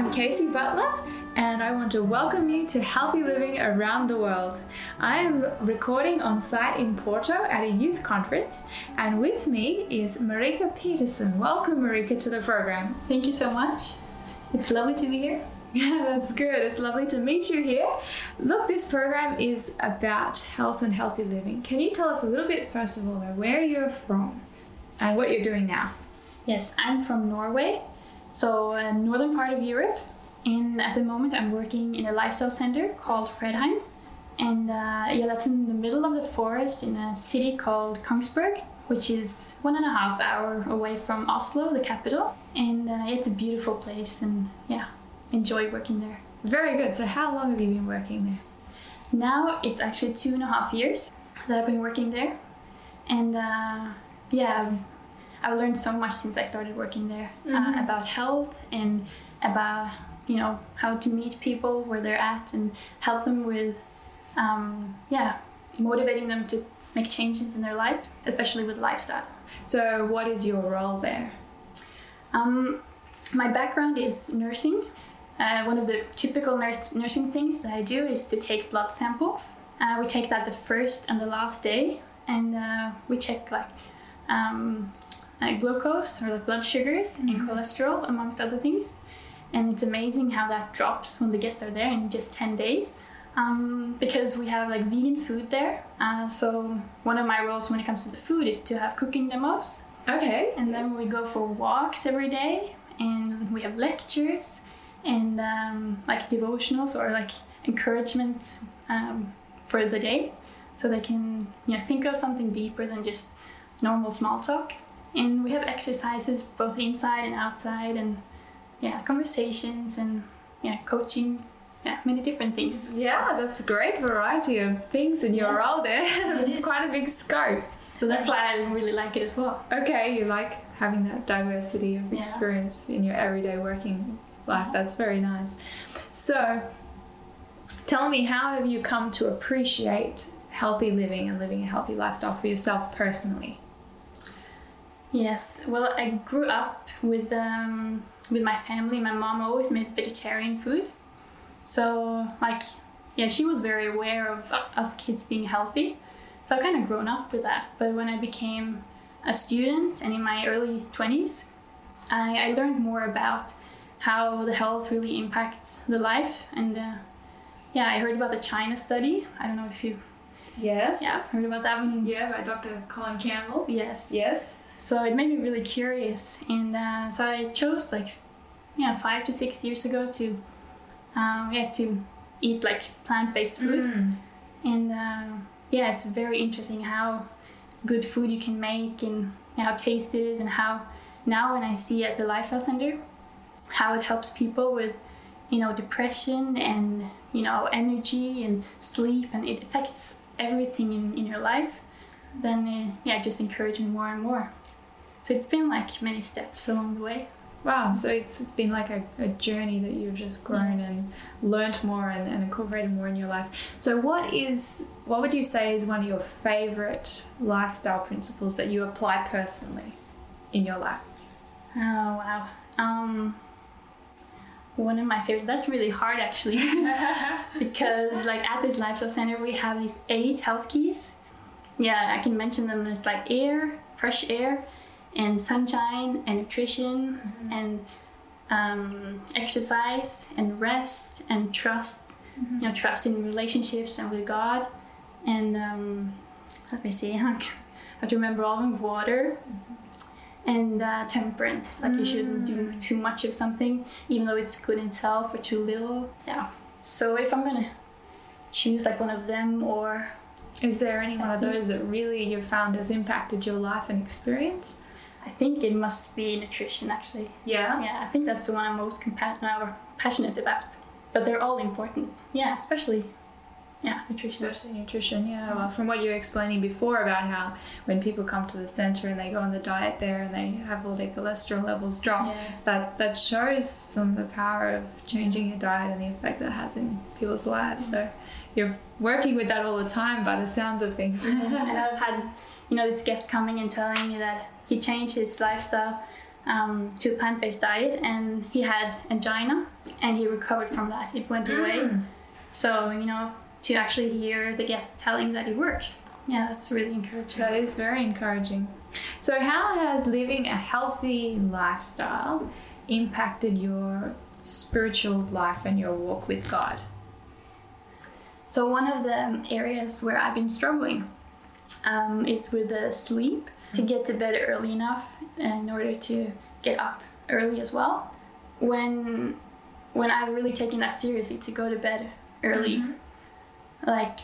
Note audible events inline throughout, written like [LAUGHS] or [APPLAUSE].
I'm Kaysie Butler, and I want to welcome you to Healthy Living Around the World. I am recording on site in Porto at a youth conference, and with me is Marika Pettersen. Welcome, Marika, to the program. Thank you so much. It's lovely to be here. Yeah, [LAUGHS] that's good. It's lovely to meet you here. Look, this program is about health and healthy living. Can you tell us a little bit, first of all, where you're from and what you're doing now? Yes, I'm from Norway, so uh, northern part of Europe. And at the moment, I'm working in a lifestyle center called Fredheim. And uh, yeah, that's in the middle of the forest in a city called Kongsberg, which is one and a half hour away from Oslo, the capital. And uh, it's a beautiful place, and yeah, enjoy working there. Very good. So, how long have you been working there? Now it's actually two and a half years that I've been working there. And uh, yeah, I've learned so much since I started working there uh, Mhm. uh, about health and about you know how to meet people where they're at and help them with um, yeah motivating them to make changes in their life, especially with lifestyle. So, what is your role there? Um, my background is nursing. Uh, one of the typical nurse, nursing things that I do is to take blood samples. Uh, we take that the first and the last day, and uh, we check like um, uh, glucose or like blood sugars and cholesterol, amongst other things. And it's amazing how that drops when the guests are there in just 10 days. Um, because we have like vegan food there. Uh, so, one of my roles when it comes to the food is to have cooking demos. Okay. And then we go for walks every day, and we have lectures and um, like devotionals or like encouragement um, for the day, so they can you know think of something deeper than just normal small talk. And we have exercises both inside and outside, and yeah, conversations and yeah, coaching, yeah, many different things. Yeah, that's a great variety of things in your Yeah. role there. [LAUGHS] Quite a big scope. So that's why I really like it as well. Okay, you like having that diversity of Yeah. experience in your everyday working life. That's very nice. So, tell me, how have you come to appreciate healthy living and living a healthy lifestyle for yourself personally? Yes, well, I grew up with um, with my family. My mom always made vegetarian food, so like, yeah, she was very aware of us kids being healthy. So I kind of grown up with that. But when I became a student and in my early twenties, I, I learned more about how the health really impacts the life. And uh, yeah, I heard about the China study. I don't know if you Yes. yeah heard about that one. Yeah, by Dr. Colin Campbell. Yes. Yes. So it made me really curious, and uh, so I chose like, yeah, five to six years ago to, um, yeah, to eat like plant-based food, Mm. and um, yeah, it's very interesting how good food you can make and how tasty it is, and how now when I see at the lifestyle center, how it helps people with, you know, depression and you know energy and sleep, and it affects everything in, in your life, then uh, yeah, just encouraging more and more. So it's been like many steps along the way. Wow, so it's, it's been like a, a journey that you've just grown Yes. and learnt more and, and incorporated more in your life. So what is what would you say is one of your favorite lifestyle principles that you apply personally in your life? Oh wow. Um, one of my favorites. That's really hard actually, [LAUGHS] [LAUGHS] because like at this lifestyle center we have these eight health keys. Yeah, I can mention them. It's like air, fresh air, and sunshine, and nutrition, and um, exercise, and rest, and trust. You know, trust in relationships and with God, and um, let me see. [LAUGHS] I have to remember all of them. Water, and uh, temperance. Like you shouldn't do too much of something, even though it's good in itself, or too little. Yeah. So if I'm gonna choose like one of them, or Is there any one of those that really you've found has impacted your life and experience? I think it must be nutrition. Actually, Yeah. yeah, I think that's the one I'm most compa- passionate about. But they're all important. Yeah, especially yeah, nutrition. Especially nutrition, yeah. Well, from what you were explaining before about how when people come to the center and they go on the diet there and they have all their cholesterol levels drop, Yes. that that shows some of the power of changing your diet and the effect that has in people's lives. So you're working with that all the time by the sounds of things. [LAUGHS] and [LAUGHS] I've had, you know, this guest coming and telling me that he changed his lifestyle um, to a plant-based diet, and he had angina, and he recovered from that. It went away. Mm. So you know, to actually hear the guest telling that it works, yeah, that's really encouraging. That is very encouraging. So, how has living a healthy lifestyle impacted your spiritual life and your walk with God? So one of the areas where I've been struggling um, is with the sleep to get to bed early enough in order to get up early as well. When when I've really taken that seriously to go to bed early, Mhm. like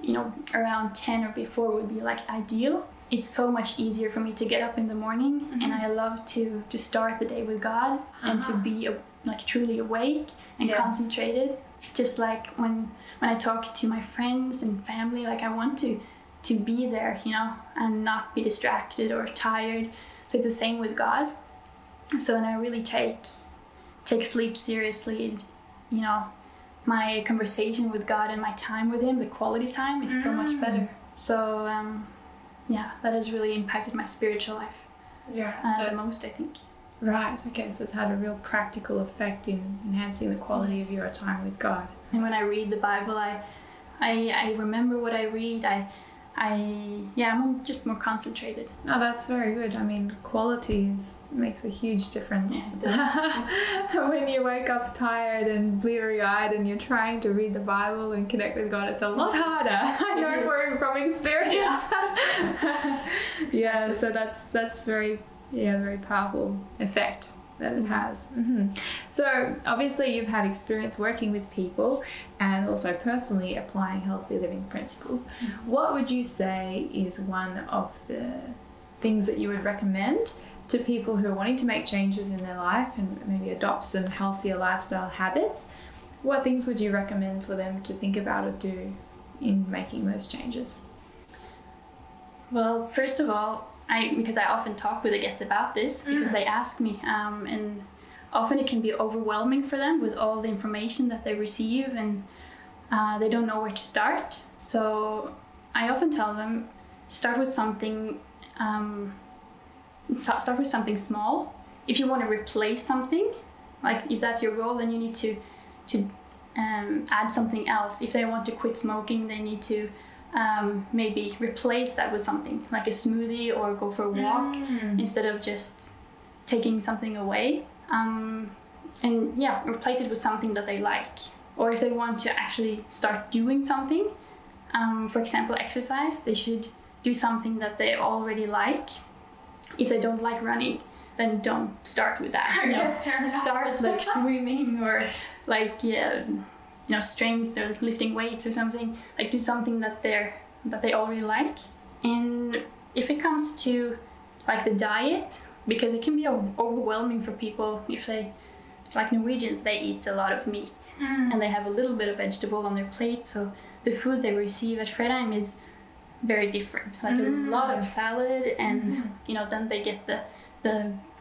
you know around ten or before would be like ideal. It's so much easier for me to get up in the morning, and I love to to start the day with God and to Uh-huh. be like truly awake and Yes. concentrated. Just like when when I talk to my friends and family, like I want to to be there, you know, and not be distracted or tired. So it's the same with God. So when I really take take sleep seriously, you know, my conversation with God and my time with Him, the quality time, it's so much Mm. better. So um, yeah, that has really impacted my spiritual life Yeah. uh, the most, I think. Right. Okay. So it's had a real practical effect in enhancing the quality of your time with God. And when I read the Bible, I, I, I remember what I read. I, I, yeah, I'm just more concentrated. Oh, that's very good. I mean, quality is, makes a huge difference. Yeah, [LAUGHS] when you wake up tired and bleary eyed and you're trying to read the Bible and connect with God, it's a lot harder. [LAUGHS] I know for, from experience. [LAUGHS] yeah, so that's that's very yeah very powerful effect that it has. hmm So obviously you've had experience working with people and also personally applying healthy living principles. What would you say is one of the things that you would recommend to people who are wanting to make changes in their life and maybe adopt some healthier lifestyle habits? What things would you recommend for them to think about or do in making those changes? Well, first of all, I because I often talk with the guests about this because Mm. they ask me, um, and often it can be overwhelming for them with all the information that they receive, and uh, they don't know where to start. So I often tell them, start with something. Um, start with something small. If you want to replace something, like if that's your goal, then you need to to um, add something else. If they want to quit smoking, they need to um, maybe replace that with something like a smoothie or go for a walk Mm. instead of just taking something away. Um, and yeah, replace it with something that they like. Or if they want to actually start doing something, um, for example, exercise, they should do something that they already like. If they don't like running, then don't start with that. you know. start like [LAUGHS] swimming or like yeah, you know strength or lifting weights or something like do something that they're that they already like and if it comes to like the diet because it can be overwhelming for people if they like norwegians they eat a lot of meat Mm. and they have a little bit of vegetable on their plate so the food they receive at Fredheim is very different like Mm. a lot of salad and Mhm. you know then they get the the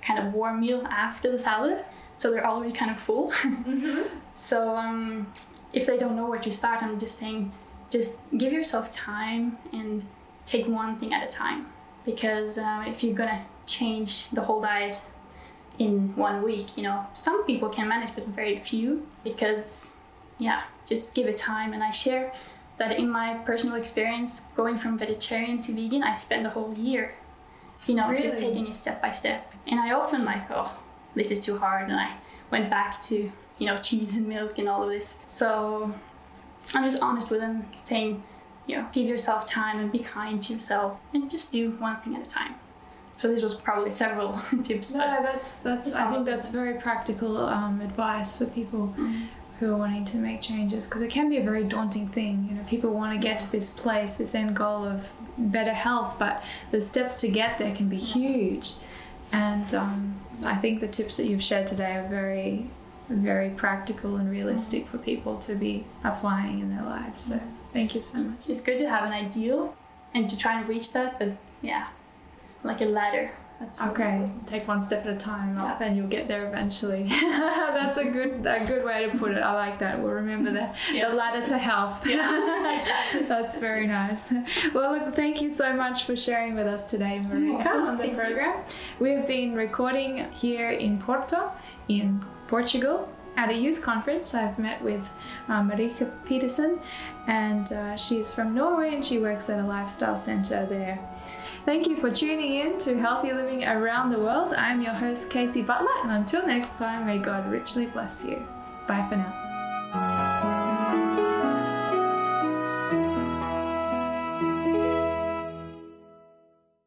kind of warm meal after the salad so they're already kind of full [LAUGHS] Mhm. so um, if they don't know where to start i'm just saying just give yourself time and take one thing at a time. Because uh, if you're gonna change the whole diet in one week you know some people can manage but very few because yeah just give it time. And i share that in my personal experience going from vegetarian to vegan i spent a whole year you know just taking it step by step. And i often like oh this is too hard and i went back to you know cheese and milk and all of this so i'm just honest with them saying you know give yourself time and be kind to yourself and just do one thing at a time so this was probably several [LAUGHS] tips No, that's that's. I think that's very practical um, advice for people Mm. who are wanting to make changes because it can be a very daunting thing. You know, people want to get to this place, this end goal of better health, but the steps to get there can be huge. And um, I think the tips that you've shared today are very, very practical and realistic for people to be applying in their lives. So thank you so much. it's good to have an ideal and to try and reach that but yeah like a ladder That's Okay, take one step at a time, Yeah. and you'll get there eventually. [LAUGHS] That's a good a good way to put it. I like that. We'll remember the, Yeah. the ladder to health. Yeah, [LAUGHS] exactly. That's very nice. Well, look, thank you so much for sharing with us today, Marika, on the Thank you. We have been recording here in Porto, in Portugal. At a youth conference, I've met with uh, Marika Pettersen, and uh, she's from Norway and she works at a lifestyle center there. Thank you for tuning in to Healthy Living Around the World. I'm your host, Kaysie Butler, and until next time, may God richly bless you. Bye for now.